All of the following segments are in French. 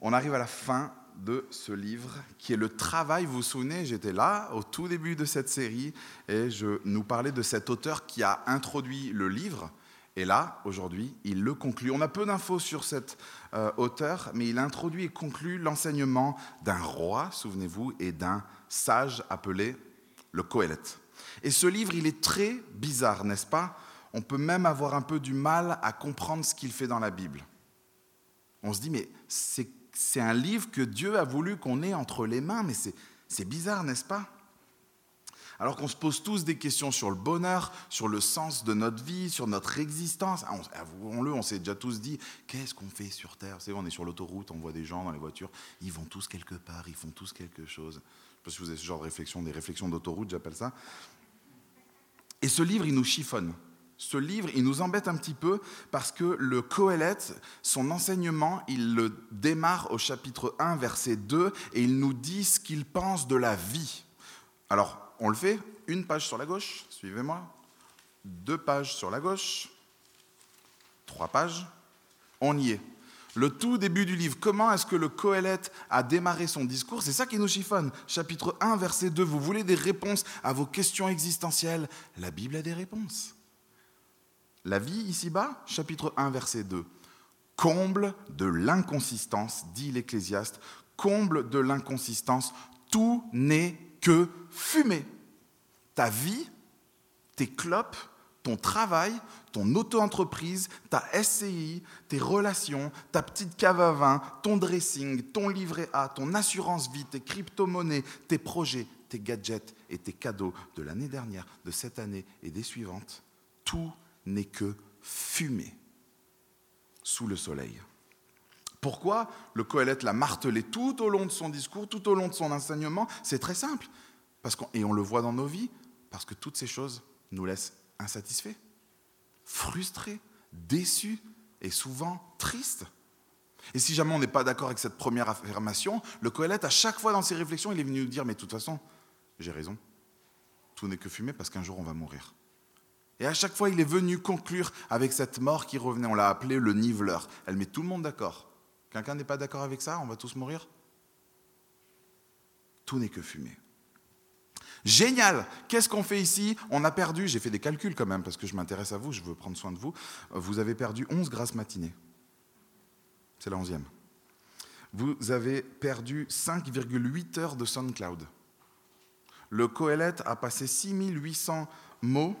On arrive à la fin de ce livre qui est le travail. Vous vous souvenez, j'étais là au tout début de cette série et je nous parlais de cet auteur qui a introduit le livre. Et là, aujourd'hui, il le conclut. On a peu d'infos sur cet euh, auteur, mais il introduit et conclut l'enseignement d'un roi, souvenez-vous, et d'un sage appelé le Coëlette. Et ce livre, il est très bizarre, n'est-ce pas? On peut même avoir un peu du mal à comprendre ce qu'il fait dans la Bible. On se dit, mais c'est un livre que Dieu a voulu qu'on ait entre les mains, mais c'est bizarre, n'est-ce pas? Alors qu'on se pose tous des questions sur le bonheur, sur le sens de notre vie, sur notre existence. Ah, avouons-le, on s'est déjà tous dit, qu'est-ce qu'on fait sur Terre? C'est on est sur l'autoroute, on voit des gens dans les voitures, ils vont tous quelque part, ils font tous quelque chose. Je ne sais pas si vous avez ce genre de réflexion, des réflexions d'autoroute, j'appelle ça. Et ce livre, il nous chiffonne. Ce livre, il nous embête un petit peu parce que le Coëlette, son enseignement, il le démarre au chapitre 1, verset 2, et il nous dit ce qu'il pense de la vie. Alors, on le fait, une page sur la gauche, suivez-moi, deux pages sur la gauche, trois pages, on y est. Le tout début du livre, comment est-ce que le Coëlette a démarré son discours? C'est ça qui nous chiffonne. Chapitre 1, verset 2, vous voulez des réponses à vos questions existentielles? La Bible a des réponses. La vie ici-bas, chapitre 1, verset 2. Comble de l'inconsistance, dit l'Ecclésiaste, comble de l'inconsistance, tout n'est que fumer. Ta vie, tes clopes, ton travail, ton auto-entreprise, ta SCI, tes relations, ta petite cave à vin, ton dressing, ton livret A, ton assurance vie, tes crypto-monnaies, tes projets, tes gadgets et tes cadeaux de l'année dernière, de cette année et des suivantes, tout n'est que fumée sous le soleil. Pourquoi le Coëlette l'a martelé tout au long de son discours, tout au long de son enseignement C'est très simple. Parce et on le voit dans nos vies, parce que toutes ces choses nous laissent insatisfaits, frustrés, déçus et souvent tristes. Et si jamais on n'est pas d'accord avec cette première affirmation, le Coëlette, à chaque fois dans ses réflexions, il est venu nous dire, mais de toute façon, j'ai raison, tout n'est que fumée parce qu'un jour on va mourir. Et à chaque fois, il est venu conclure avec cette mort qui revenait. On l'a appelé le niveleur. Elle met tout le monde d'accord. Quelqu'un n'est pas d'accord avec ça? On va tous mourir? Tout n'est que fumée. Génial Qu'est-ce qu'on fait ici? On a perdu, j'ai fait des calculs quand même, parce que je m'intéresse à vous, je veux prendre soin de vous. Vous avez perdu 11 grâces matinées. C'est la 11e. Vous avez perdu 5,8 heures de SoundCloud. Le Coëlette a passé 6800 mots.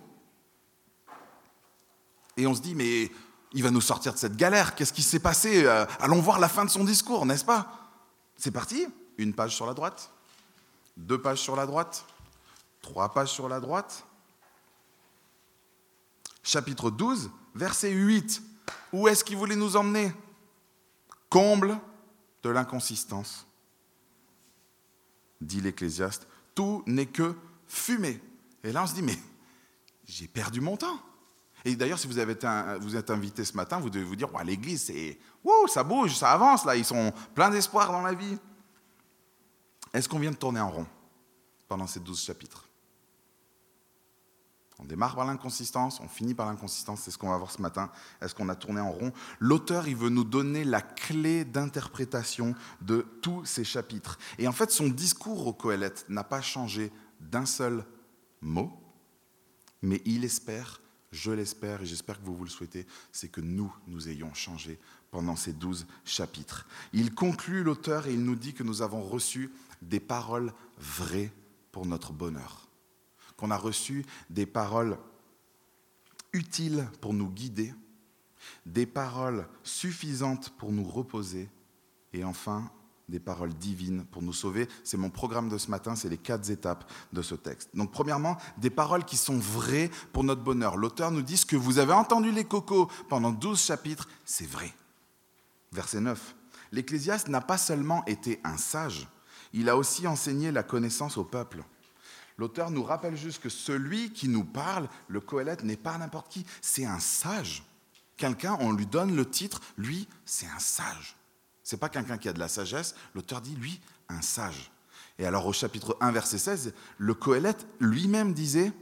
Et on se dit, mais il va nous sortir de cette galère. Qu'est-ce qui s'est passé euh, Allons voir la fin de son discours, n'est-ce pas? C'est parti. Une page sur la droite, deux pages sur la droite, trois pages sur la droite. Chapitre 12, verset 8. Où est-ce qu'il voulait nous emmener? Comble de l'inconsistance. Dit l'Ecclésiaste, tout n'est que fumée. Et là, on se dit, mais j'ai perdu mon temps. Et d'ailleurs, si vous, êtes invité ce matin, vous devez vous dire, l'église, c'est, ça bouge, ça avance, là, ils sont pleins d'espoir dans la vie. Est-ce qu'on vient de tourner en rond pendant ces douze chapitres? On démarre par l'inconsistance, on finit par l'inconsistance, c'est ce qu'on va voir ce matin. Est-ce qu'on a tourné en rond? L'auteur, il veut nous donner la clé d'interprétation de tous ces chapitres. Et en fait, son discours au Coëlette n'a pas changé d'un seul mot, mais il espère je l'espère et j'espère que vous vous le souhaitez, c'est que nous, nous ayons changé pendant ces douze chapitres. Il conclut l'auteur et il nous dit que nous avons reçu des paroles vraies pour notre bonheur, qu'on a reçu des paroles utiles pour nous guider, des paroles suffisantes pour nous reposer et enfin des paroles divines pour nous sauver. C'est mon programme de ce matin, c'est les quatre étapes de ce texte. Donc premièrement, des paroles qui sont vraies pour notre bonheur. L'auteur nous dit ce que vous avez entendu les cocos pendant 12 chapitres, c'est vrai. Verset 9. L'Ecclésiaste n'a pas seulement été un sage, il a aussi enseigné la connaissance au peuple. L'auteur nous rappelle juste que celui qui nous parle, le Coëlette, n'est pas n'importe qui, c'est un sage. Quelqu'un, on lui donne le titre, lui, c'est un sage. Ce n'est pas quelqu'un qui a de la sagesse. L'auteur dit, lui, un sage. Et alors au chapitre 1, verset 16, le Coëlette lui-même disait,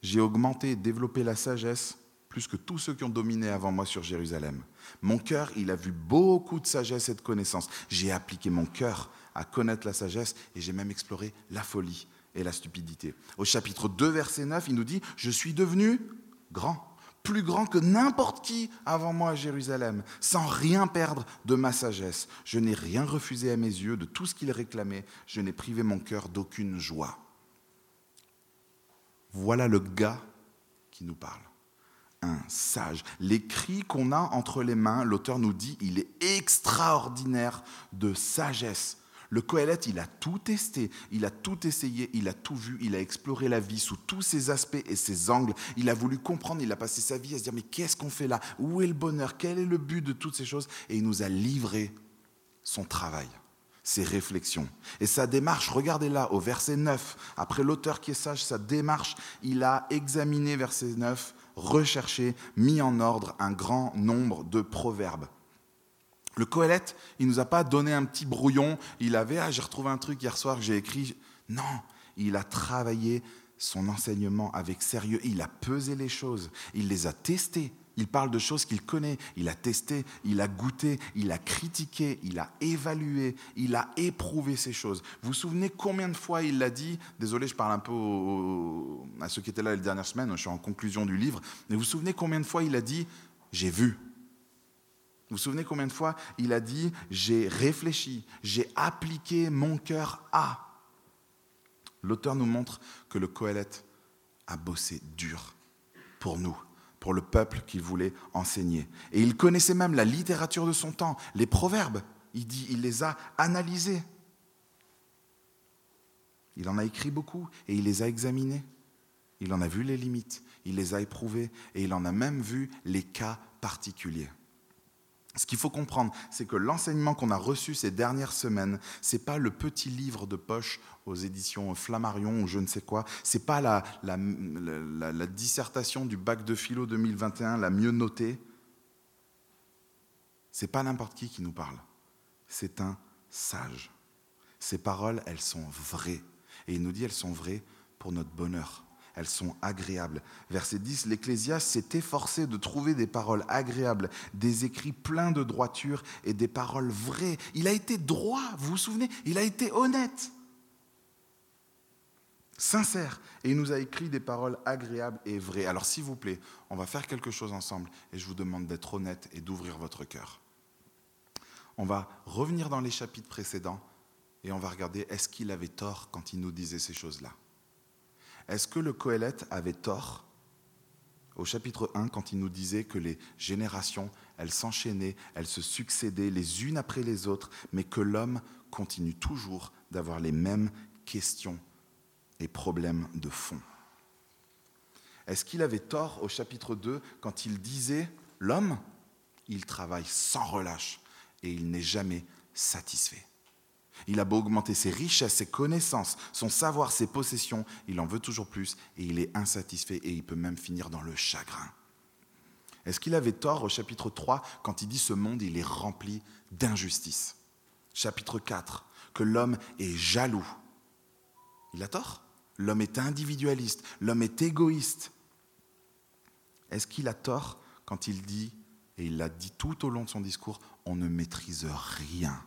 j'ai augmenté, développé la sagesse plus que tous ceux qui ont dominé avant moi sur Jérusalem. Mon cœur, il a vu beaucoup de sagesse et de connaissance. J'ai appliqué mon cœur à connaître la sagesse et j'ai même exploré la folie et la stupidité. Au chapitre 2, verset 9, il nous dit, je suis devenu grand plus grand que n'importe qui avant moi à Jérusalem, sans rien perdre de ma sagesse. Je n'ai rien refusé à mes yeux de tout ce qu'il réclamait, je n'ai privé mon cœur d'aucune joie. Voilà le gars qui nous parle. Un sage. L'écrit qu'on a entre les mains, l'auteur nous dit, il est extraordinaire de sagesse. Le Coëlette, il a tout testé, il a tout essayé, il a tout vu, il a exploré la vie sous tous ses aspects et ses angles. Il a voulu comprendre, il a passé sa vie à se dire mais qu'est-ce qu'on fait là? Où est le bonheur? Quel est le but de toutes ces choses? Et il nous a livré son travail, ses réflexions. Et sa démarche, regardez là au verset 9, après l'auteur qui est sage, sa démarche, il a examiné, verset 9, recherché, mis en ordre un grand nombre de proverbes. Le Coëlette, il ne nous a pas donné un petit brouillon, il avait, ah j'ai retrouvé un truc hier soir que j'ai écrit. Non, il a travaillé son enseignement avec sérieux, il a pesé les choses, il les a testées. Il parle de choses qu'il connaît, il a testé, il a goûté, il a critiqué, il a évalué, il a éprouvé ces choses. Vous vous souvenez combien de fois il l'a dit? Désolé, je parle un peu à ceux qui étaient là les dernières semaines, je suis en conclusion du livre, mais vous vous souvenez combien de fois il a dit J'ai vu, vous vous souvenez combien de fois il a dit J'ai réfléchi, j'ai appliqué mon cœur à. L'auteur nous montre que le Coëlette a bossé dur pour nous, pour le peuple qu'il voulait enseigner. Et il connaissait même la littérature de son temps, les proverbes. Il dit Il les a analysés. Il en a écrit beaucoup et il les a examinés. Il en a vu les limites, il les a éprouvés et il en a même vu les cas particuliers. Ce qu'il faut comprendre, c'est que l'enseignement qu'on a reçu ces dernières semaines, c'est pas le petit livre de poche aux éditions Flammarion ou je ne sais quoi, c'est pas la, dissertation du bac de philo 2021 la mieux notée. C'est pas n'importe qui qui nous parle. C'est un sage. Ces paroles, elles sont vraies. Et il nous dit elles sont vraies pour notre bonheur elles sont agréables. Verset 10, l'Ecclésiaste s'est efforcé de trouver des paroles agréables, des écrits pleins de droiture et des paroles vraies. Il a été droit, vous vous souvenez? Il a été honnête, sincère, et il nous a écrit des paroles agréables et vraies. Alors s'il vous plaît, on va faire quelque chose ensemble, et je vous demande d'être honnête et d'ouvrir votre cœur. On va revenir dans les chapitres précédents, et on va regarder est-ce qu'il avait tort quand il nous disait ces choses-là? Est-ce que le Coëlette avait tort? Au chapitre 1 quand il nous disait que les générations, elles s'enchaînaient, elles se succédaient les unes après les autres, mais que l'homme continue toujours d'avoir les mêmes questions et problèmes de fond. Est-ce qu'il avait tort au chapitre 2 quand il disait l'homme, il travaille sans relâche et il n'est jamais satisfait? Il a beau augmenter ses richesses, ses connaissances, son savoir, ses possessions, il en veut toujours plus et il est insatisfait et il peut même finir dans le chagrin. Est-ce qu'il avait tort au chapitre 3 quand il dit ce monde, il est rempli d'injustice Chapitre 4, que l'homme est jaloux. Il a tort? L'homme est individualiste, l'homme est égoïste. Est-ce qu'il a tort quand il dit, et il l'a dit tout au long de son discours, on ne maîtrise rien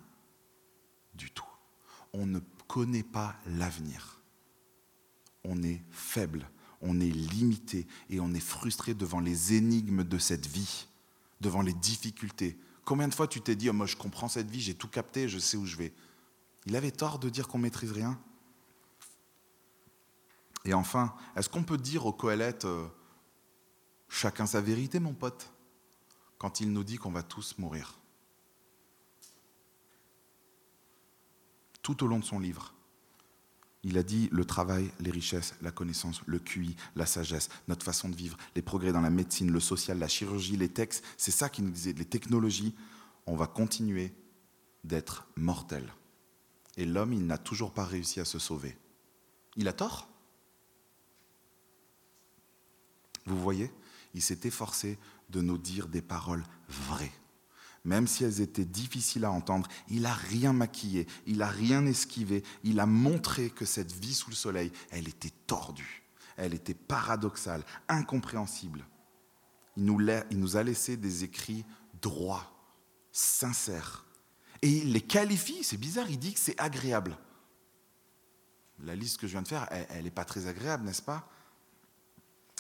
du tout. On ne connaît pas l'avenir. On est faible, on est limité et on est frustré devant les énigmes de cette vie, devant les difficultés. Combien de fois tu t'es dit, oh, moi je comprends cette vie, j'ai tout capté, je sais où je vais. Il avait tort de dire qu'on maîtrise rien. Et enfin, est-ce qu'on peut dire au Coëlette, euh, chacun sa vérité, mon pote, quand il nous dit qu'on va tous mourir? Tout au long de son livre. Il a dit le travail, les richesses, la connaissance, le QI, la sagesse, notre façon de vivre, les progrès dans la médecine, le social, la chirurgie, les textes, c'est ça qu'il nous disait, les technologies, on va continuer d'être mortels. Et l'homme, il n'a toujours pas réussi à se sauver. Il a tort? Vous voyez, il s'est efforcé de nous dire des paroles vraies même si elles étaient difficiles à entendre, il n'a rien maquillé, il n'a rien esquivé, il a montré que cette vie sous le soleil, elle était tordue, elle était paradoxale, incompréhensible. Il nous, il nous a laissé des écrits droits, sincères. Et il les qualifie, c'est bizarre, il dit que c'est agréable. La liste que je viens de faire, elle n'est pas très agréable, n'est-ce pas?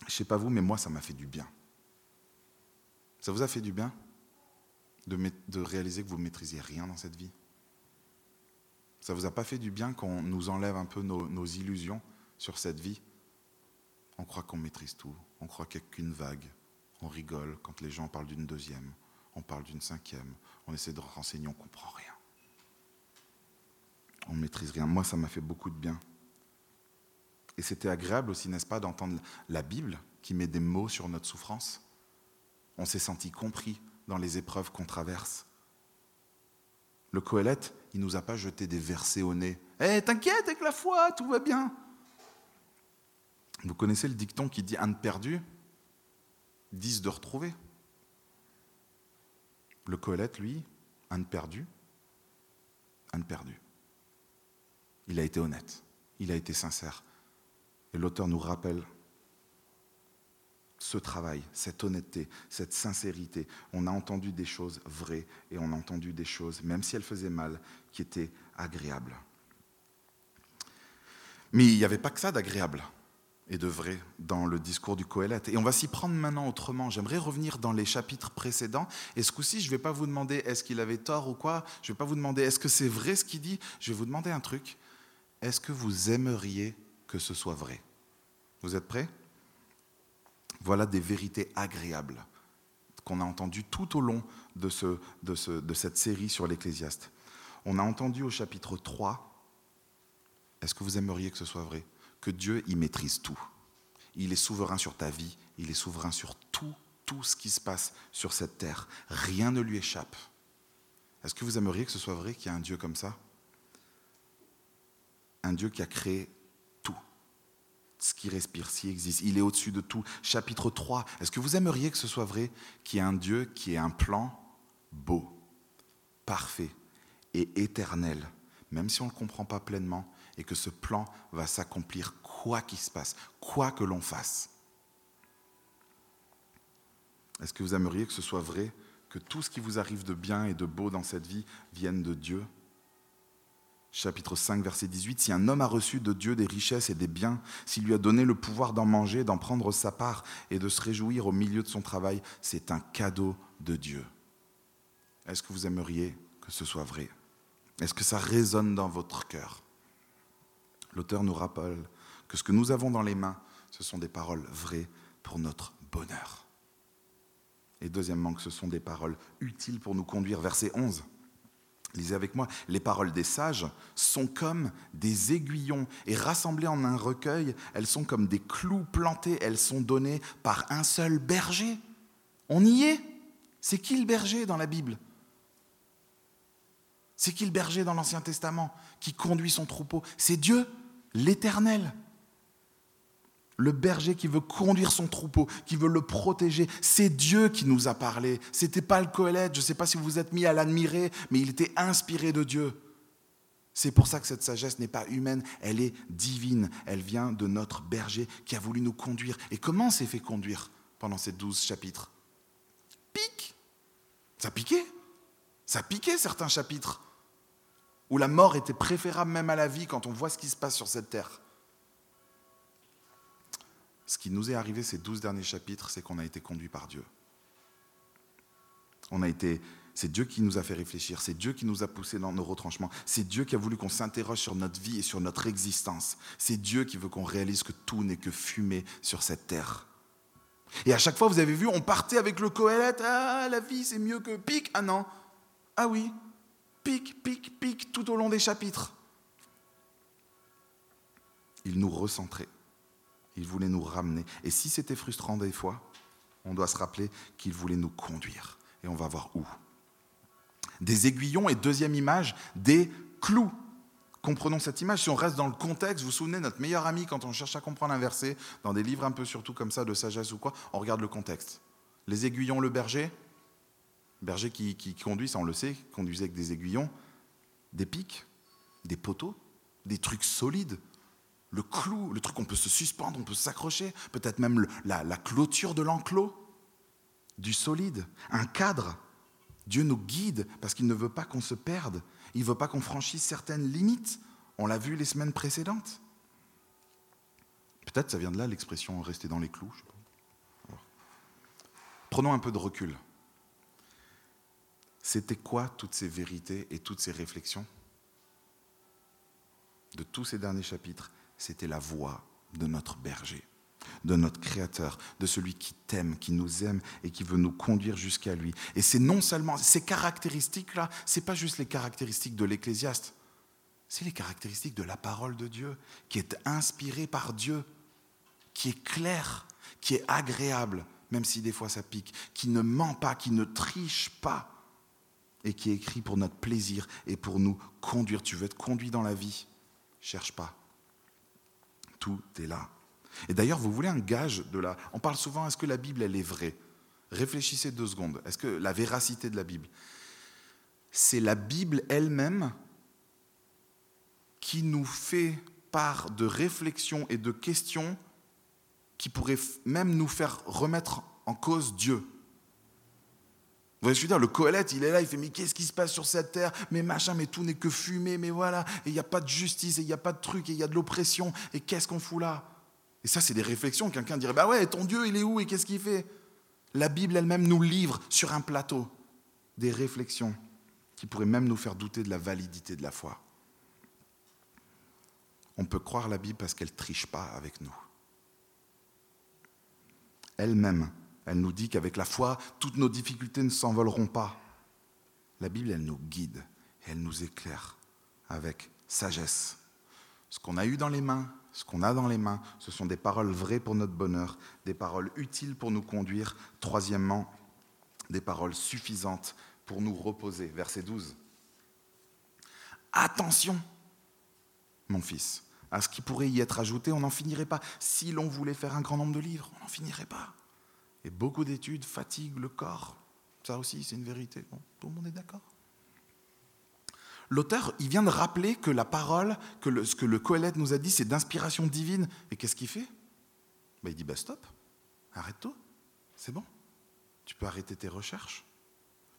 Je ne sais pas vous, mais moi, ça m'a fait du bien. Ça vous a fait du bien? De, réaliser que vous ne maîtrisiez rien dans cette vie Ça vous a pas fait du bien qu'on nous enlève un peu nos, nos illusions sur cette vie? On croit qu'on maîtrise tout, on croit qu'il n'y a qu'une vague, on rigole quand les gens parlent d'une deuxième, on parle d'une cinquième, on essaie de renseigner, on ne comprend rien. On ne maîtrise rien. Moi, ça m'a fait beaucoup de bien. Et c'était agréable aussi, n'est-ce pas, d'entendre la Bible qui met des mots sur notre souffrance? On s'est senti compris dans les épreuves qu'on traverse. Le Coëlette, il ne nous a pas jeté des versets au nez. Eh, t'inquiète avec la foi, tout va bien. Vous connaissez le dicton qui dit un de perdu, dix de retrouvé. Le Coëlette, lui, un de perdu, un de perdu. Il a été honnête, il a été sincère. Et l'auteur nous rappelle ce travail, cette honnêteté, cette sincérité. On a entendu des choses vraies et on a entendu des choses, même si elles faisaient mal, qui étaient agréables. Mais il n'y avait pas que ça d'agréable et de vrai dans le discours du Coëlette. Et on va s'y prendre maintenant autrement. J'aimerais revenir dans les chapitres précédents. Et ce coup-ci, je ne vais pas vous demander est-ce qu'il avait tort ou quoi. Je ne vais pas vous demander est-ce que c'est vrai ce qu'il dit. Je vais vous demander un truc. Est-ce que vous aimeriez que ce soit vrai? Vous êtes prêts? Voilà des vérités agréables qu'on a entendues tout au long de, ce, de, ce, de cette série sur l'Ecclésiaste. On a entendu au chapitre 3, est-ce que vous aimeriez que ce soit vrai? Que Dieu y maîtrise tout. Il est souverain sur ta vie, il est souverain sur tout, tout ce qui se passe sur cette terre. Rien ne lui échappe. Est-ce que vous aimeriez que ce soit vrai qu'il y a un Dieu comme ça? Un Dieu qui a créé. Ce qui respire, qui existe. Il est au-dessus de tout. Chapitre 3. Est-ce que vous aimeriez que ce soit vrai qu'il y a un Dieu qui ait un plan beau, parfait et éternel, même si on ne le comprend pas pleinement, et que ce plan va s'accomplir quoi qu'il se passe, quoi que l'on fasse? Est-ce que vous aimeriez que ce soit vrai, que tout ce qui vous arrive de bien et de beau dans cette vie vienne de Dieu? Chapitre 5, verset 18, si un homme a reçu de Dieu des richesses et des biens, s'il lui a donné le pouvoir d'en manger, d'en prendre sa part et de se réjouir au milieu de son travail, c'est un cadeau de Dieu. Est-ce que vous aimeriez que ce soit vrai? Est-ce que ça résonne dans votre cœur? L'auteur nous rappelle que ce que nous avons dans les mains, ce sont des paroles vraies pour notre bonheur. Et deuxièmement, que ce sont des paroles utiles pour nous conduire. Verset 11. Lisez avec moi, les paroles des sages sont comme des aiguillons et rassemblées en un recueil, elles sont comme des clous plantés, elles sont données par un seul berger. On y est. C'est qui le berger dans la Bible? C'est qui le berger dans l'Ancien Testament qui conduit son troupeau? C'est Dieu l'Éternel. Le berger qui veut conduire son troupeau, qui veut le protéger, c'est Dieu qui nous a parlé. C'était pas le Coëlette, je ne sais pas si vous vous êtes mis à l'admirer, mais il était inspiré de Dieu. C'est pour ça que cette sagesse n'est pas humaine, elle est divine. Elle vient de notre berger qui a voulu nous conduire. Et comment s'est fait conduire pendant ces douze chapitres? Pique Ça piquait Ça piquait certains chapitres où la mort était préférable même à la vie quand on voit ce qui se passe sur cette terre. Ce qui nous est arrivé ces douze derniers chapitres, c'est qu'on a été conduit par Dieu. On a été, c'est Dieu qui nous a fait réfléchir, c'est Dieu qui nous a poussé dans nos retranchements, c'est Dieu qui a voulu qu'on s'interroge sur notre vie et sur notre existence. C'est Dieu qui veut qu'on réalise que tout n'est que fumée sur cette terre. Et à chaque fois, vous avez vu, on partait avec le Coëlette, ah, la vie c'est mieux que pique, ah non, ah oui, pique, pique, pique tout au long des chapitres. Il nous recentrait. Il voulait nous ramener. Et si c'était frustrant des fois, on doit se rappeler qu'il voulait nous conduire. Et on va voir où. Des aiguillons et deuxième image, des clous. Comprenons cette image. Si on reste dans le contexte, vous vous souvenez, notre meilleur ami, quand on cherche à comprendre un verset, dans des livres un peu surtout comme ça, de sagesse ou quoi, on regarde le contexte. Les aiguillons, le berger, berger qui, conduit, ça on le sait, conduisait avec des aiguillons, des pics, des poteaux, des trucs solides, le clou, le truc on peut se suspendre, on peut s'accrocher, peut-être même la, clôture de l'enclos. du solide, un cadre. Dieu nous guide parce qu'il ne veut pas qu'on se perde. Il ne veut pas qu'on franchisse certaines limites. On l'a vu les semaines précédentes. Peut-être ça vient de là l'expression rester dans les clous. Prenons un peu de recul. C'était quoi toutes ces vérités et toutes ces réflexions de tous ces derniers chapitres C'était la voix de notre berger, de notre Créateur, de celui qui t'aime, qui nous aime et qui veut nous conduire jusqu'à lui. Et c'est non seulement ces caractéristiques-là, c'est pas juste les caractéristiques de l'Ecclésiaste, c'est les caractéristiques de la parole de Dieu, qui est inspirée par Dieu, qui est claire, qui est agréable, même si des fois ça pique, qui ne ment pas, qui ne triche pas, et qui est écrit pour notre plaisir et pour nous conduire. Tu veux être conduit dans la vie, cherche pas. Tout est là. Et d'ailleurs, vous voulez un gage de la... On parle souvent, est-ce que la Bible, elle est vraie? Réfléchissez deux secondes. Est-ce que la véracité de la Bible, c'est la Bible elle-même qui nous fait part de réflexions et de questions qui pourraient même nous faire remettre en cause Dieu? Vous voyez ce je dire Le Coëlette, il est là, il fait Mais qu'est-ce qui se passe sur cette terre? Mais machin, mais tout n'est que fumée, mais voilà. Et il n'y a pas de justice, et il n'y a pas de truc, et il y a de l'oppression. Et qu'est-ce qu'on fout là? Et ça, c'est des réflexions. Quelqu'un dirait Bah ouais, ton Dieu, il est où et qu'est-ce qu'il fait? La Bible elle-même nous livre sur un plateau des réflexions qui pourraient même nous faire douter de la validité de la foi. On peut croire la Bible parce qu'elle ne triche pas avec nous elle-même. Elle nous dit qu'avec la foi, toutes nos difficultés ne s'envoleront pas. La Bible, elle nous guide, elle nous éclaire avec sagesse. Ce qu'on a eu dans les mains, ce qu'on a dans les mains, ce sont des paroles vraies pour notre bonheur, des paroles utiles pour nous conduire. Troisièmement, des paroles suffisantes pour nous reposer. Verset 12. Attention, mon fils, à ce qui pourrait y être ajouté, on n'en finirait pas. Si l'on voulait faire un grand nombre de livres, on n'en finirait pas. Et beaucoup d'études fatiguent le corps. Ça aussi, c'est une vérité. tout le monde est d'accord? L'auteur, il vient de rappeler que la parole, que ce que le Coëlette nous a dit, c'est d'inspiration divine. Et qu'est-ce qu'il fait? Ben, Il dit, bah stop, arrête toi c'est bon. Tu peux arrêter tes recherches.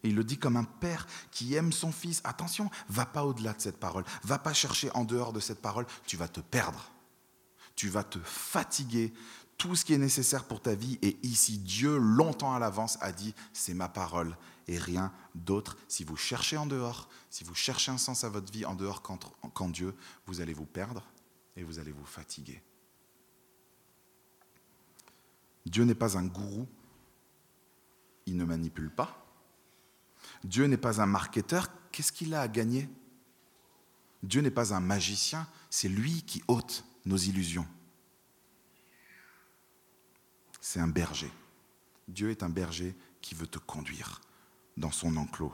Et il le dit comme un père qui aime son fils. Attention, va pas au-delà de cette parole. Va pas chercher en dehors de cette parole. Tu vas te perdre. Tu vas te fatiguer. Tout ce qui est nécessaire pour ta vie est ici. Dieu, longtemps à l'avance, a dit c'est ma parole et rien d'autre. Si vous cherchez en dehors, si vous cherchez un sens à votre vie en dehors qu'en Dieu, vous allez vous perdre et vous allez vous fatiguer. Dieu n'est pas un gourou. Il ne manipule pas. Dieu n'est pas un marketeur, qu'est-ce qu'il a à gagner? Dieu n'est pas un magicien, c'est lui qui ôte nos illusions. C'est un berger. Dieu est un berger qui veut te conduire dans son enclos.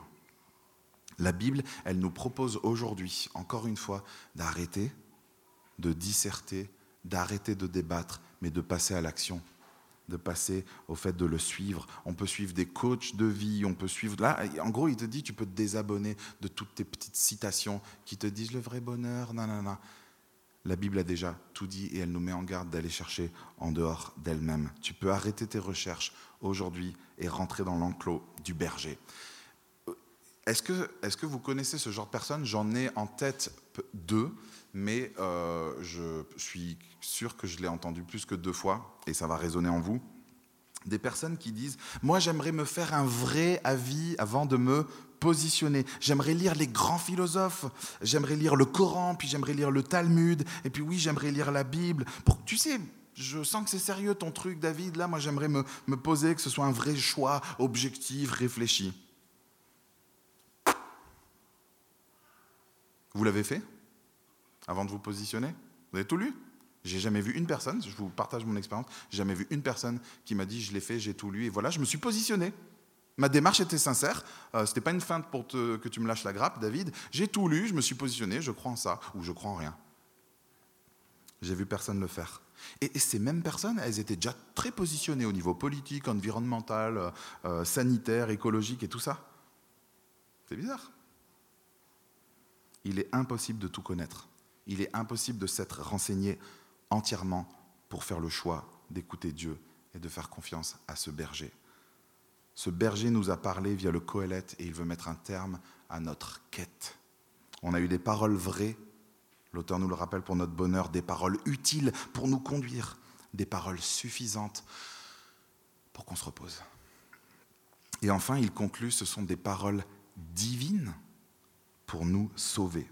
La Bible, elle nous propose aujourd'hui, encore une fois, d'arrêter de disserter, d'arrêter de débattre, mais de passer à l'action de passer au fait de le suivre. On peut suivre des coachs de vie, on peut suivre... Là, en gros, il te dit, tu peux te désabonner de toutes tes petites citations qui te disent le vrai bonheur, nanana. La Bible a déjà tout dit et elle nous met en garde d'aller chercher en dehors d'elle-même. Tu peux arrêter tes recherches aujourd'hui et rentrer dans l'enclos du berger. Est-ce que, est que vous connaissez ce genre de personnes? J'en ai en tête deux mais euh, je suis sûr que je l'ai entendu plus que deux fois, et ça va résonner en vous. Des personnes qui disent, moi j'aimerais me faire un vrai avis avant de me positionner. J'aimerais lire les grands philosophes, j'aimerais lire le Coran, puis j'aimerais lire le Talmud, et puis oui, j'aimerais lire la Bible. Pour, tu sais, je sens que c'est sérieux ton truc, David. Là, moi, j'aimerais me, me, poser, que ce soit un vrai choix objectif, réfléchi. Vous l'avez fait avant de vous positionner? Vous avez tout lu? J'ai jamais vu une personne, je vous partage mon expérience, j'ai jamais vu une personne qui m'a dit je l'ai fait, j'ai tout lu et voilà, je me suis positionné. Ma démarche était sincère, euh, ce n'était pas une feinte pour que tu me lâches la grappe, David. J'ai tout lu, je me suis positionné, je crois en ça ou je crois en rien. J'ai vu personne le faire. Et, ces mêmes personnes, elles étaient déjà très positionnées au niveau politique, environnemental, euh, euh, sanitaire, écologique et tout ça. C'est bizarre. Il est impossible de tout connaître il est impossible de s'être renseigné entièrement pour faire le choix d'écouter Dieu et de faire confiance à ce berger. Ce berger nous a parlé via le Coëlette et il veut mettre un terme à notre quête. On a eu des paroles vraies, l'auteur nous le rappelle pour notre bonheur, des paroles utiles pour nous conduire, des paroles suffisantes pour qu'on se repose. Et enfin, il conclut, ce sont des paroles divines pour nous sauver.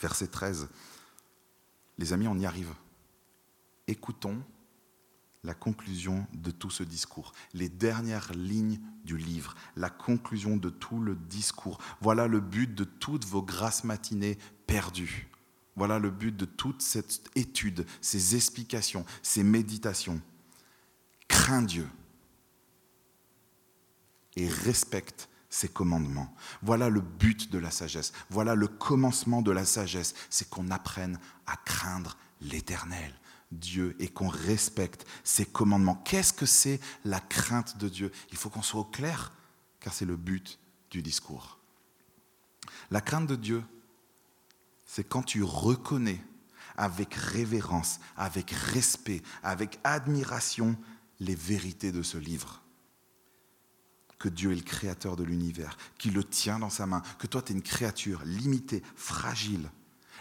Verset 13. Les amis, on y arrive. Écoutons la conclusion de tout ce discours, les dernières lignes du livre, la conclusion de tout le discours. Voilà le but de toutes vos grâces matinées perdues. Voilà le but de toute cette étude, ces explications, ces méditations. Crains Dieu et respecte ses commandements. Voilà le but de la sagesse. Voilà le commencement de la sagesse. C'est qu'on apprenne à craindre l'Éternel, Dieu, et qu'on respecte ses commandements. Qu'est-ce que c'est la crainte de Dieu? Il faut qu'on soit au clair, car c'est le but du discours. La crainte de Dieu, c'est quand tu reconnais avec révérence, avec respect, avec admiration les vérités de ce livre que Dieu est le créateur de l'univers, qu'il le tient dans sa main, que toi tu es une créature limitée, fragile.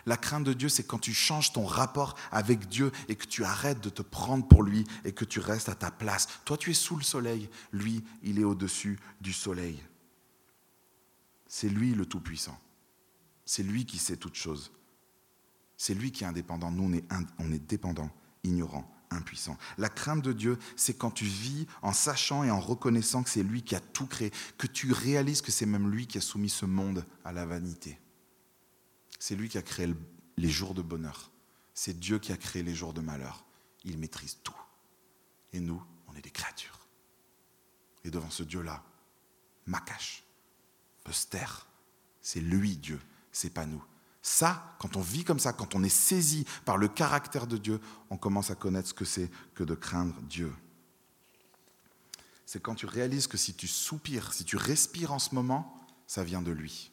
La crainte de Dieu, c'est quand tu changes ton rapport avec Dieu et que tu arrêtes de te prendre pour lui et que tu restes à ta place. Toi, tu es sous le soleil, lui, il est au-dessus du soleil. C'est lui le Tout-Puissant. C'est lui qui sait toutes choses. C'est lui qui est indépendant. Nous, on est, on est dépendants, ignorants, impuissant. La crainte de Dieu, c'est quand tu vis en sachant et en reconnaissant que c'est lui qui a tout créé, que tu réalises que c'est même lui qui a soumis ce monde à la vanité. C'est lui qui a créé les jours de bonheur. C'est Dieu qui a créé les jours de malheur. Il maîtrise tout. Et nous, on est des créatures. Et devant ce Dieu-là, Makash peut. C'est lui Dieu, c'est pas nous. Ça, quand on vit comme ça, quand on est saisi par le caractère de Dieu, on commence à connaître ce que c'est que de craindre Dieu. C'est quand tu réalises que si tu soupires, si tu respires en ce moment, ça vient de lui.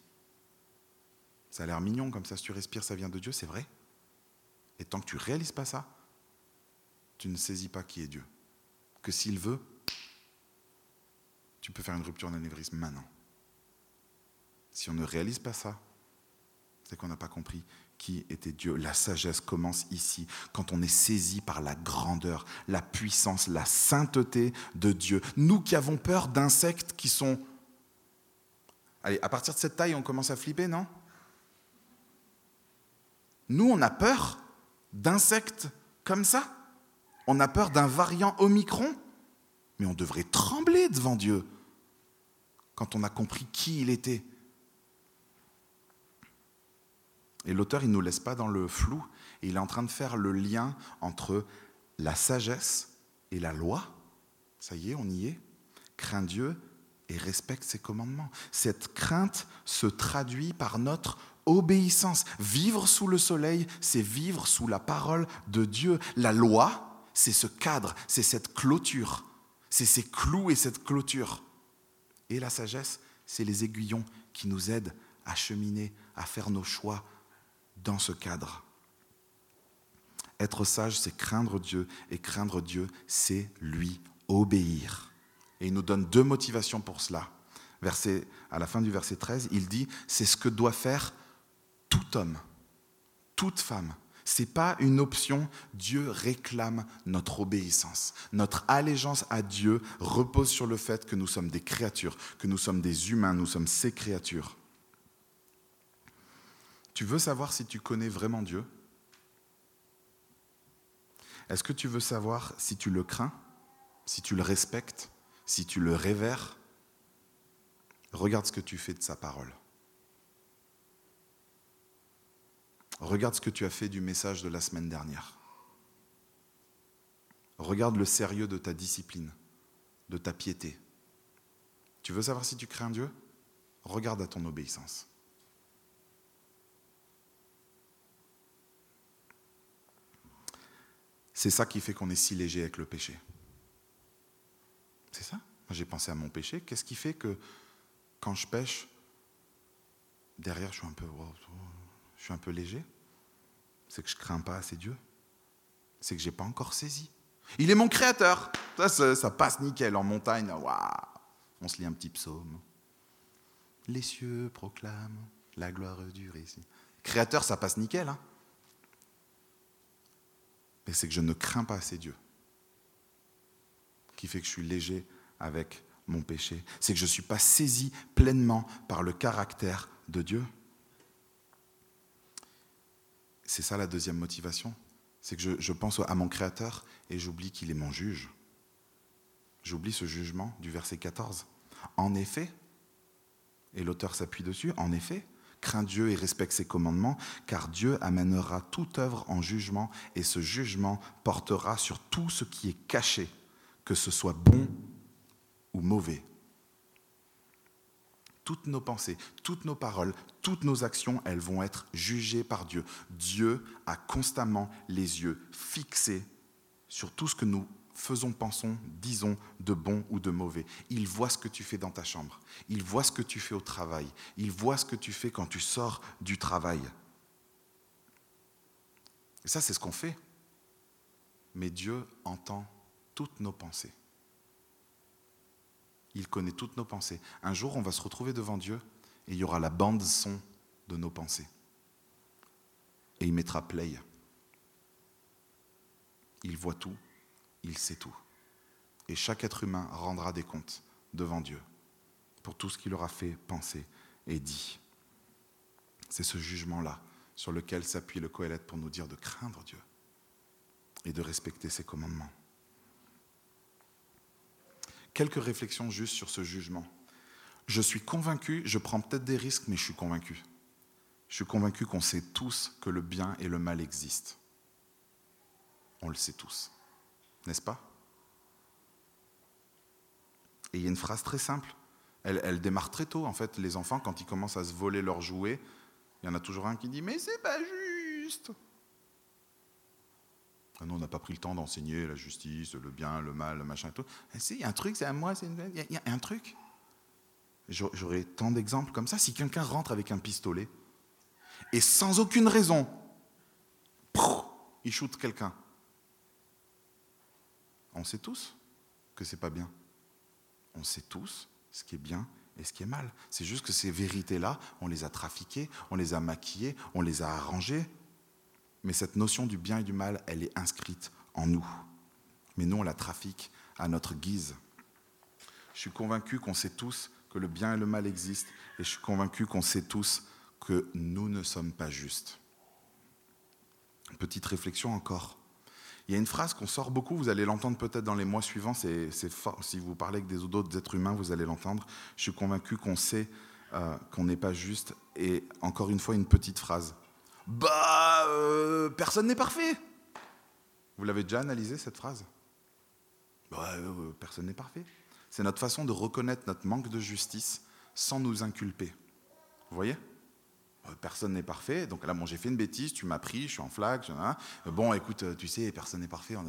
Ça a l'air mignon comme ça, si tu respires, ça vient de Dieu, c'est vrai. Et tant que tu ne réalises pas ça, tu ne saisis pas qui est Dieu. Que s'il veut, tu peux faire une rupture d'anévrisme maintenant. Si on ne réalise pas ça, c'est qu'on n'a pas compris qui était Dieu. La sagesse commence ici, quand on est saisi par la grandeur, la puissance, la sainteté de Dieu. Nous qui avons peur d'insectes qui sont... Allez, à partir de cette taille, on commence à flipper, non? Nous, on a peur d'insectes comme ça. On a peur d'un variant Omicron. Mais on devrait trembler devant Dieu quand on a compris qui il était Et l'auteur, il ne nous laisse pas dans le flou, il est en train de faire le lien entre la sagesse et la loi. Ça y est, on y est. Crains Dieu et respecte ses commandements. Cette crainte se traduit par notre obéissance. Vivre sous le soleil, c'est vivre sous la parole de Dieu. La loi, c'est ce cadre, c'est cette clôture, c'est ces clous et cette clôture. Et la sagesse, c'est les aiguillons qui nous aident à cheminer, à faire nos choix, dans ce cadre. Être sage, c'est craindre Dieu, et craindre Dieu, c'est lui obéir. Et il nous donne deux motivations pour cela. Verset, à la fin du verset 13, il dit, c'est ce que doit faire tout homme, toute femme. Ce n'est pas une option, Dieu réclame notre obéissance. Notre allégeance à Dieu repose sur le fait que nous sommes des créatures, que nous sommes des humains, nous sommes ses créatures. Tu veux savoir si tu connais vraiment Dieu? Est-ce que tu veux savoir si tu le crains, si tu le respectes, si tu le révères? Regarde ce que tu fais de sa parole. Regarde ce que tu as fait du message de la semaine dernière. Regarde le sérieux de ta discipline, de ta piété. Tu veux savoir si tu crains Dieu? Regarde à ton obéissance. C'est ça qui fait qu'on est si léger avec le péché. C'est ça? Moi, j'ai pensé à mon péché. Qu'est-ce qui fait que quand je pêche, derrière, je suis un peu, je suis un peu léger C'est que je crains pas assez Dieu. C'est que j'ai pas encore saisi. Il est mon créateur. Ça, ça, passe nickel en montagne. On se lit un petit psaume. Les cieux proclament la gloire du récit. Créateur, ça passe nickel. Hein Mais c'est que je ne crains pas assez Dieu qui fait que je suis léger avec mon péché. C'est que je ne suis pas saisi pleinement par le caractère de Dieu. C'est ça la deuxième motivation. C'est que je, pense à mon Créateur et j'oublie qu'il est mon juge. J'oublie ce jugement du verset 14. En effet, et l'auteur s'appuie dessus, en effet, crains Dieu et respecte ses commandements, car Dieu amènera toute œuvre en jugement et ce jugement portera sur tout ce qui est caché que ce soit bon ou mauvais. Toutes nos pensées, toutes nos paroles, toutes nos actions, elles vont être jugées par Dieu. Dieu a constamment les yeux fixés sur tout ce que nous faisons, pensons, disons de bon ou de mauvais. Il voit ce que tu fais dans ta chambre. Il voit ce que tu fais au travail. Il voit ce que tu fais quand tu sors du travail. Et ça, c'est ce qu'on fait. Mais Dieu entend toutes nos pensées. Il connaît toutes nos pensées. Un jour, on va se retrouver devant Dieu et il y aura la bande son de nos pensées. Et il mettra play. Il voit tout, il sait tout. Et chaque être humain rendra des comptes devant Dieu pour tout ce qu'il aura fait, pensé et dit. C'est ce jugement-là sur lequel s'appuie le Coëlette pour nous dire de craindre Dieu et de respecter ses commandements. Quelques réflexions juste sur ce jugement. Je suis convaincu, je prends peut-être des risques, mais je suis convaincu. Je suis convaincu qu'on sait tous que le bien et le mal existent. On le sait tous, n'est-ce pas? Et il y a une phrase très simple. Elle, elle, démarre très tôt, en fait. Les enfants, quand ils commencent à se voler leurs jouets, il y en a toujours un qui dit Mais c'est pas juste nous, on n'a pas pris le temps d'enseigner la justice, le bien, le mal, le machin et tout. Eh, si, il y a un truc, c'est à moi, c'est il y, a un truc. J'aurais tant d'exemples comme ça. Si quelqu'un rentre avec un pistolet et sans aucune raison, il shoot quelqu'un. On sait tous que c'est pas bien. On sait tous ce qui est bien et ce qui est mal. C'est juste que ces vérités-là, on les a trafiquées, on les a maquillées, on les a arrangées, mais cette notion du bien et du mal, elle est inscrite en nous. Mais nous, on la trafique à notre guise. Je suis convaincu qu'on sait tous que le bien et le mal existent, et je suis convaincu qu'on sait tous que nous ne sommes pas justes. Petite réflexion encore. Il y a une phrase qu'on sort beaucoup, vous allez l'entendre peut-être dans les mois suivants, c'est, si vous parlez avec des autres êtres humains, vous allez l'entendre. Je suis convaincu qu'on sait euh, qu'on n'est pas juste. Et encore une fois, une petite phrase. Bah, euh, personne n'est parfait. Vous l'avez déjà analysé cette phrase? Bah, euh, Personne n'est parfait. C'est notre façon de reconnaître notre manque de justice sans nous inculper. Vous voyez? Euh, Personne n'est parfait. Donc là, bon, j'ai fait une bêtise, tu m'as pris, je suis en flag. Bon, écoute, tu sais, personne n'est parfait. On,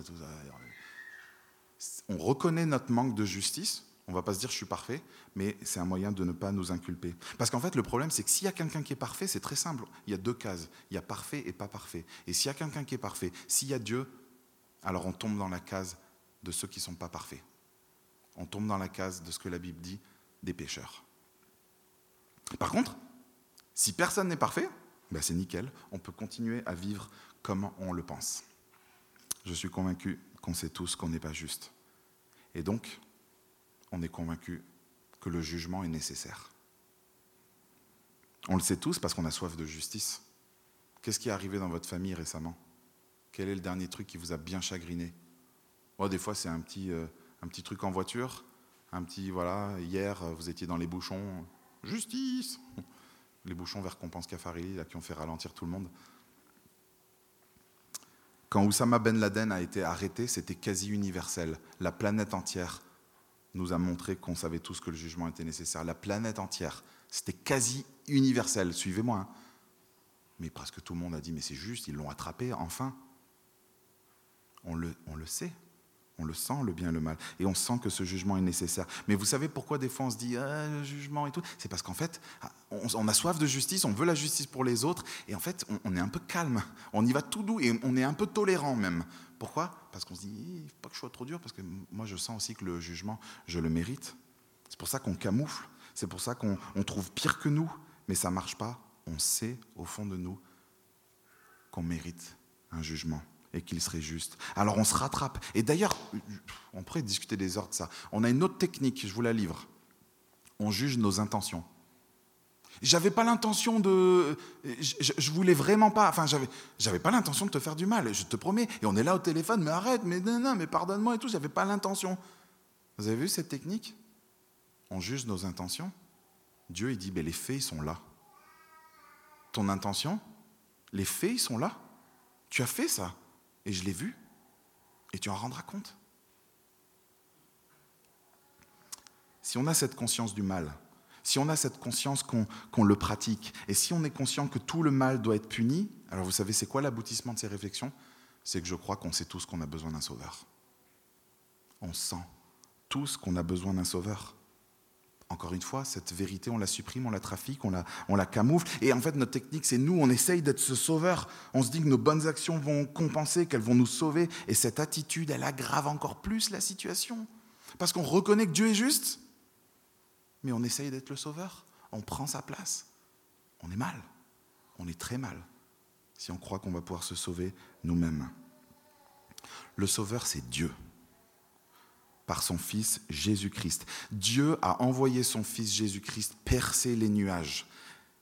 on reconnaît notre manque de justice on va pas se dire je suis parfait, mais c'est un moyen de ne pas nous inculper. Parce qu'en fait, le problème, c'est que s'il y a quelqu'un qui est parfait, c'est très simple. Il y a deux cases. Il y a parfait et pas parfait. Et s'il y a quelqu'un qui est parfait, s'il y a Dieu, alors on tombe dans la case de ceux qui ne sont pas parfaits. On tombe dans la case de ce que la Bible dit des pécheurs. Par contre, si personne n'est parfait, ben c'est nickel. On peut continuer à vivre comme on le pense. Je suis convaincu qu'on sait tous qu'on n'est pas juste. Et donc, on est convaincu que le jugement est nécessaire. On le sait tous parce qu'on a soif de justice. Qu'est-ce qui est arrivé dans votre famille récemment? Quel est le dernier truc qui vous a bien chagriné? Oh, Des fois, c'est un petit, euh, un petit truc en voiture. Un petit, voilà, hier, vous étiez dans les bouchons. Justice Les bouchons vers Compense Caffarelli, là, qui ont fait ralentir tout le monde. Quand Oussama Ben Laden a été arrêté, c'était quasi universel. La planète entière nous a montré qu'on savait tous que le jugement était nécessaire. La planète entière, c'était quasi universel, suivez-moi. Hein. Mais presque tout le monde a dit, mais c'est juste, ils l'ont attrapé, enfin. On le sait, On le sent, le bien et le mal. Et on sent que ce jugement est nécessaire. Mais vous savez pourquoi des fois on se dit ah, le jugement et tout? C'est parce qu'en fait, on, a soif de justice, on veut la justice pour les autres. Et en fait, on, est un peu calme. On y va tout doux et on est un peu tolérant même. Pourquoi? Parce qu'on se dit il ne faut pas que je sois trop dur, parce que moi je sens aussi que le jugement, je le mérite. C'est pour ça qu'on camoufle. C'est pour ça qu'on trouve pire que nous. Mais ça ne marche pas. On sait au fond de nous qu'on mérite un jugement et qu'il serait juste. Alors on se rattrape. Et d'ailleurs, on pourrait discuter des heures de ça. On a une autre technique, je vous la livre. On juge nos intentions. J'avais pas l'intention de. Je, voulais vraiment pas. Enfin, j'avais, j'avais pas l'intention de te faire du mal, je te promets. Et on est là au téléphone, mais arrête, mais non, non mais pardonne-moi et tout, j'avais pas l'intention. Vous avez vu cette technique? On juge nos intentions. Dieu, il dit, ben, les faits, ils sont là. Ton intention, les faits, ils sont là? Tu as fait ça? Et je l'ai vu. Et tu en rendras compte. Si on a cette conscience du mal, si on a cette conscience qu'on le pratique, et si on est conscient que tout le mal doit être puni, alors vous savez, c'est quoi l'aboutissement de ces réflexions? C'est que je crois qu'on sait tous qu'on a besoin d'un sauveur. On sent tous qu'on a besoin d'un sauveur. Encore une fois, cette vérité, on la supprime, on la trafique, on la, camoufle. Et en fait, notre technique, c'est nous, on essaye d'être ce sauveur. On se dit que nos bonnes actions vont compenser, qu'elles vont nous sauver. Et cette attitude, elle aggrave encore plus la situation. Parce qu'on reconnaît que Dieu est juste, mais on essaye d'être le sauveur. On prend sa place. On est mal. On est très mal si on croit qu'on va pouvoir se sauver nous-mêmes. Le sauveur, c'est Dieu par son Fils Jésus-Christ. Dieu a envoyé son Fils Jésus-Christ percer les nuages,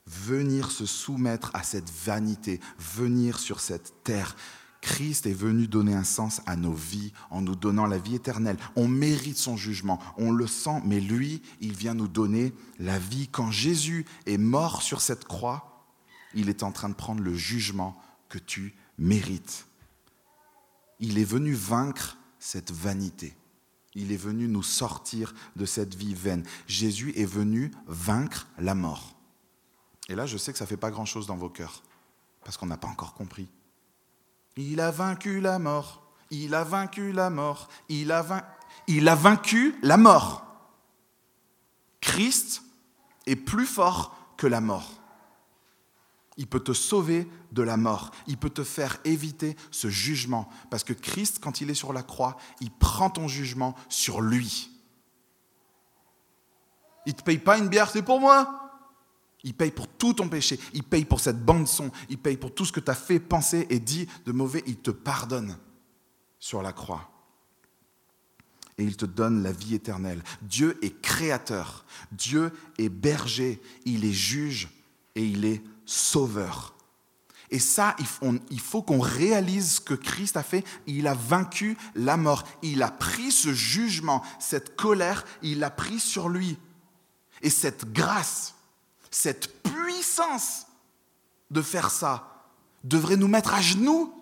venir se soumettre à cette vanité, venir sur cette terre. Christ est venu donner un sens à nos vies en nous donnant la vie éternelle. On mérite son jugement, on le sent, mais lui, il vient nous donner la vie. Quand Jésus est mort sur cette croix, il est en train de prendre le jugement que tu mérites. Il est venu vaincre cette vanité. Il est venu nous sortir de cette vie vaine. Jésus est venu vaincre la mort. Et là, je sais que ça ne fait pas grand-chose dans vos cœurs, parce qu'on n'a pas encore compris. Il a vaincu la mort, il a vaincu la mort, il a, il a vaincu la mort. Christ est plus fort que la mort. Il peut te sauver de la mort. Il peut te faire éviter ce jugement. Parce que Christ, quand il est sur la croix, il prend ton jugement sur lui. Il ne te paye pas une bière, c'est pour moi. Il paye pour tout ton péché. Il paye pour cette bande-son. Il paye pour tout ce que tu as fait, pensé et dit de mauvais. Il te pardonne sur la croix. Et il te donne la vie éternelle. Dieu est créateur. Dieu est berger. Il est juge et il est sauveur. Et ça, il faut qu'on réalise ce que Christ a fait. Il a vaincu la mort. Il a pris ce jugement, cette colère, il l'a pris sur lui. Et cette grâce, cette puissance de faire ça devrait nous mettre à genoux.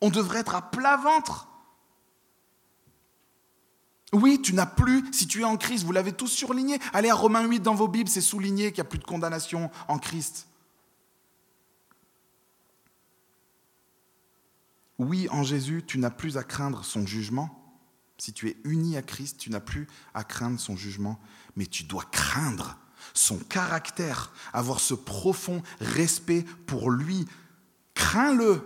On devrait être à plat ventre. Oui, tu n'as plus, si tu es en Christ, vous l'avez tous surligné. Allez à Romains 8 dans vos Bibles, c'est souligné qu'il n'y a plus de condamnation en Christ. Oui, en Jésus, tu n'as plus à craindre son jugement. Si tu es uni à Christ, tu n'as plus à craindre son jugement, mais tu dois craindre son caractère, avoir ce profond respect pour lui. Crains-le.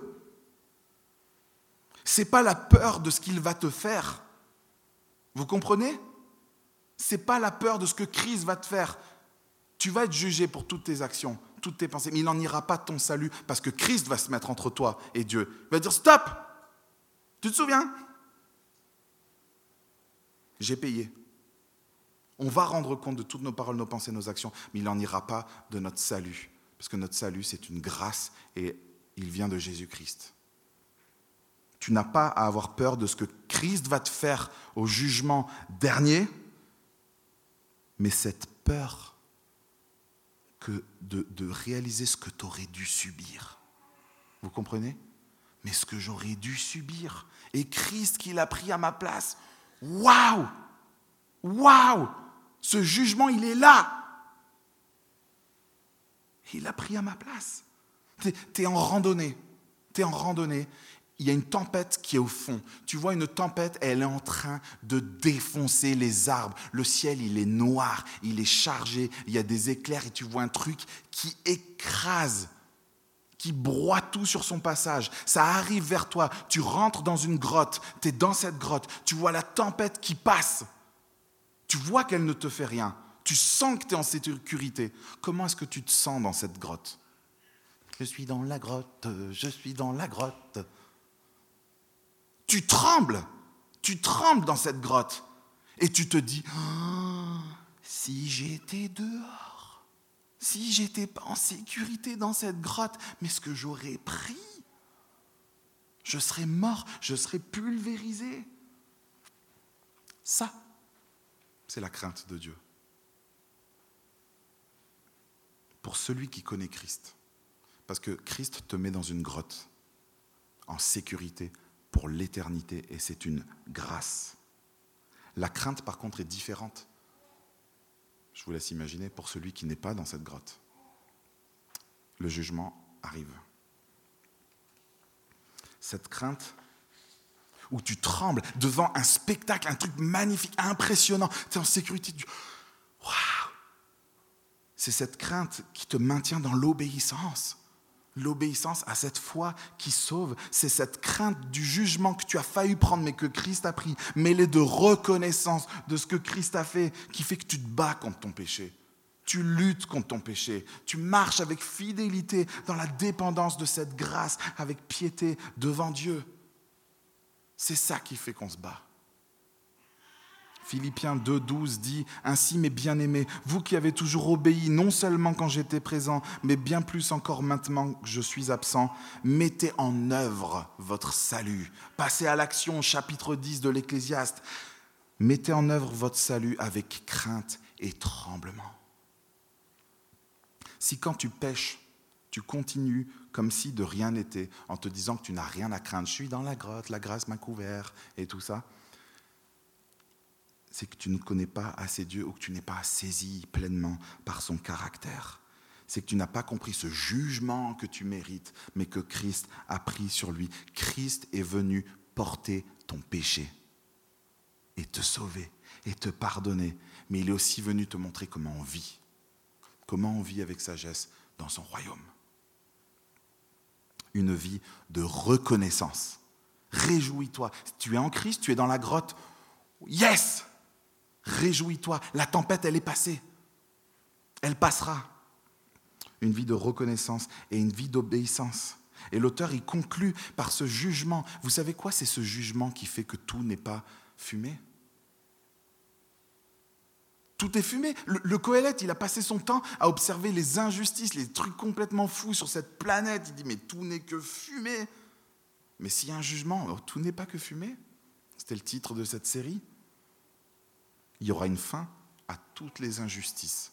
C'est pas la peur de ce qu'il va te faire. Vous comprenez? C'est pas la peur de ce que Christ va te faire. Tu vas être jugé pour toutes tes actions, toutes tes pensées, mais il n'en ira pas de ton salut parce que Christ va se mettre entre toi et Dieu. Il va dire stop. Tu te souviens? J'ai payé. On va rendre compte de toutes nos paroles, nos pensées, nos actions, mais il n'en ira pas de notre salut. Parce que notre salut, c'est une grâce et il vient de Jésus-Christ. Tu n'as pas à avoir peur de ce que Christ va te faire au jugement dernier, mais cette peur que de, réaliser ce que tu aurais dû subir. Vous comprenez? Mais ce que j'aurais dû subir. Et Christ qui l'a pris à ma place. Waouh Waouh Ce jugement, il est là. Il l'a pris à ma place. Tu en randonnée. Tu es en randonnée il y a une tempête qui est au fond. Tu vois une tempête, elle est en train de défoncer les arbres. Le ciel, il est noir, il est chargé, il y a des éclairs et tu vois un truc qui écrase, qui broie tout sur son passage. Ça arrive vers toi, tu rentres dans une grotte, tu es dans cette grotte, tu vois la tempête qui passe. Tu vois qu'elle ne te fait rien. Tu sens que tu es en sécurité. Comment est-ce que tu te sens dans cette grotte? Je suis dans la grotte, je suis dans la grotte. Tu trembles, tu trembles dans cette grotte. Et tu te dis, oh, si j'étais dehors, si j'étais pas en sécurité dans cette grotte, mais ce que j'aurais pris, je serais mort, je serais pulvérisé. Ça, c'est la crainte de Dieu. Pour celui qui connaît Christ. Parce que Christ te met dans une grotte, en sécurité, pour l'éternité, et c'est une grâce. La crainte, par contre, est différente. Je vous laisse imaginer pour celui qui n'est pas dans cette grotte. Le jugement arrive. Cette crainte, où tu trembles devant un spectacle, un truc magnifique, impressionnant. Tu es en sécurité. C'est cette crainte qui te maintient dans l'obéissance. L'obéissance à cette foi qui sauve, c'est cette crainte du jugement que tu as failli prendre mais que Christ a pris, mêlée de reconnaissance de ce que Christ a fait, qui fait que tu te bats contre ton péché. Tu luttes contre ton péché. Tu marches avec fidélité dans la dépendance de cette grâce, avec piété devant Dieu. C'est ça qui fait qu'on se bat. Philippiens 2.12 dit, Ainsi mes bien-aimés, vous qui avez toujours obéi, non seulement quand j'étais présent, mais bien plus encore maintenant que je suis absent, mettez en œuvre votre salut. Passez à l'action, chapitre 10 de l'Ecclésiaste. Mettez en œuvre votre salut avec crainte et tremblement. Si quand tu pêches, tu continues comme si de rien n'était, en te disant que tu n'as rien à craindre. Je suis dans la grotte, la grâce m'a couvert et tout ça. C'est que tu ne connais pas assez Dieu ou que tu n'es pas saisi pleinement par son caractère. C'est que tu n'as pas compris ce jugement que tu mérites, mais que Christ a pris sur lui. Christ est venu porter ton péché et te sauver et te pardonner. Mais il est aussi venu te montrer comment on vit, comment on vit avec sagesse dans son royaume une vie de reconnaissance. Réjouis-toi. Si tu es en Christ, tu es dans la grotte. Yes Réjouis-toi. La tempête, elle est passée. Elle passera. Une vie de reconnaissance et une vie d'obéissance. Et l'auteur, il conclut par ce jugement. Vous savez quoi? C'est ce jugement qui fait que tout n'est pas fumé. Tout est fumé. Le, le il a passé son temps à observer les injustices, les trucs complètement fous sur cette planète. Il dit, mais tout n'est que fumée. Mais s'il y a un jugement, oh, tout n'est pas que fumée. C'était le titre de cette série. Il y aura une fin à toutes les injustices.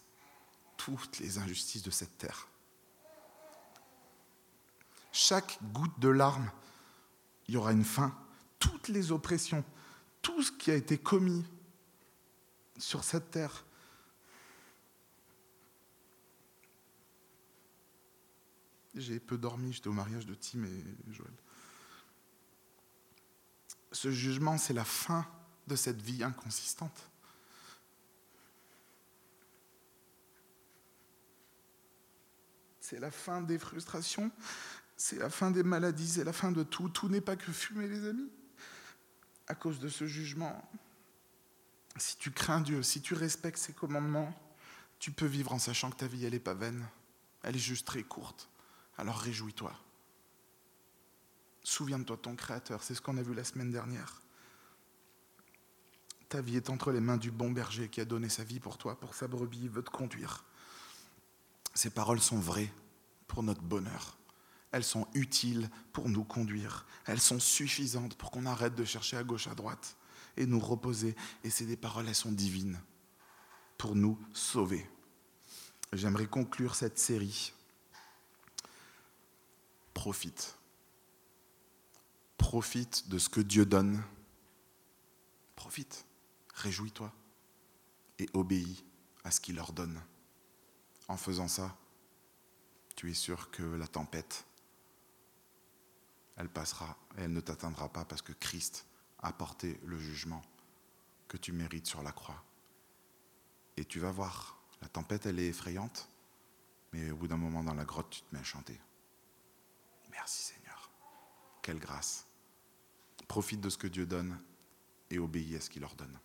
Toutes les injustices de cette terre. Chaque goutte de larmes, il y aura une fin. Toutes les oppressions, tout ce qui a été commis sur cette terre. J'ai peu dormi, j'étais au mariage de Tim et Joël. Ce jugement, c'est la fin de cette vie inconsistante. C'est la fin des frustrations, c'est la fin des maladies, c'est la fin de tout. Tout n'est pas que fumer, les amis. À cause de ce jugement, si tu crains Dieu, si tu respectes ses commandements, tu peux vivre en sachant que ta vie, elle n'est pas vaine. Elle est juste très courte. Alors réjouis-toi. Souviens-toi de ton Créateur, c'est ce qu'on a vu la semaine dernière. Ta vie est entre les mains du bon berger qui a donné sa vie pour toi, pour sa brebis, il veut te conduire. Ces paroles sont vraies pour notre bonheur. Elles sont utiles pour nous conduire. Elles sont suffisantes pour qu'on arrête de chercher à gauche, à droite et nous reposer. Et c'est des paroles, elles sont divines pour nous sauver. J'aimerais conclure cette série. Profite. Profite de ce que Dieu donne. Profite. Réjouis-toi. Et obéis à ce qu'il ordonne. En faisant ça, tu es sûr que la tempête, elle passera et elle ne t'atteindra pas parce que Christ a porté le jugement que tu mérites sur la croix. Et tu vas voir, la tempête, elle est effrayante, mais au bout d'un moment dans la grotte, tu te mets à chanter. Merci Seigneur. Quelle grâce. Profite de ce que Dieu donne et obéis à ce qu'il ordonne.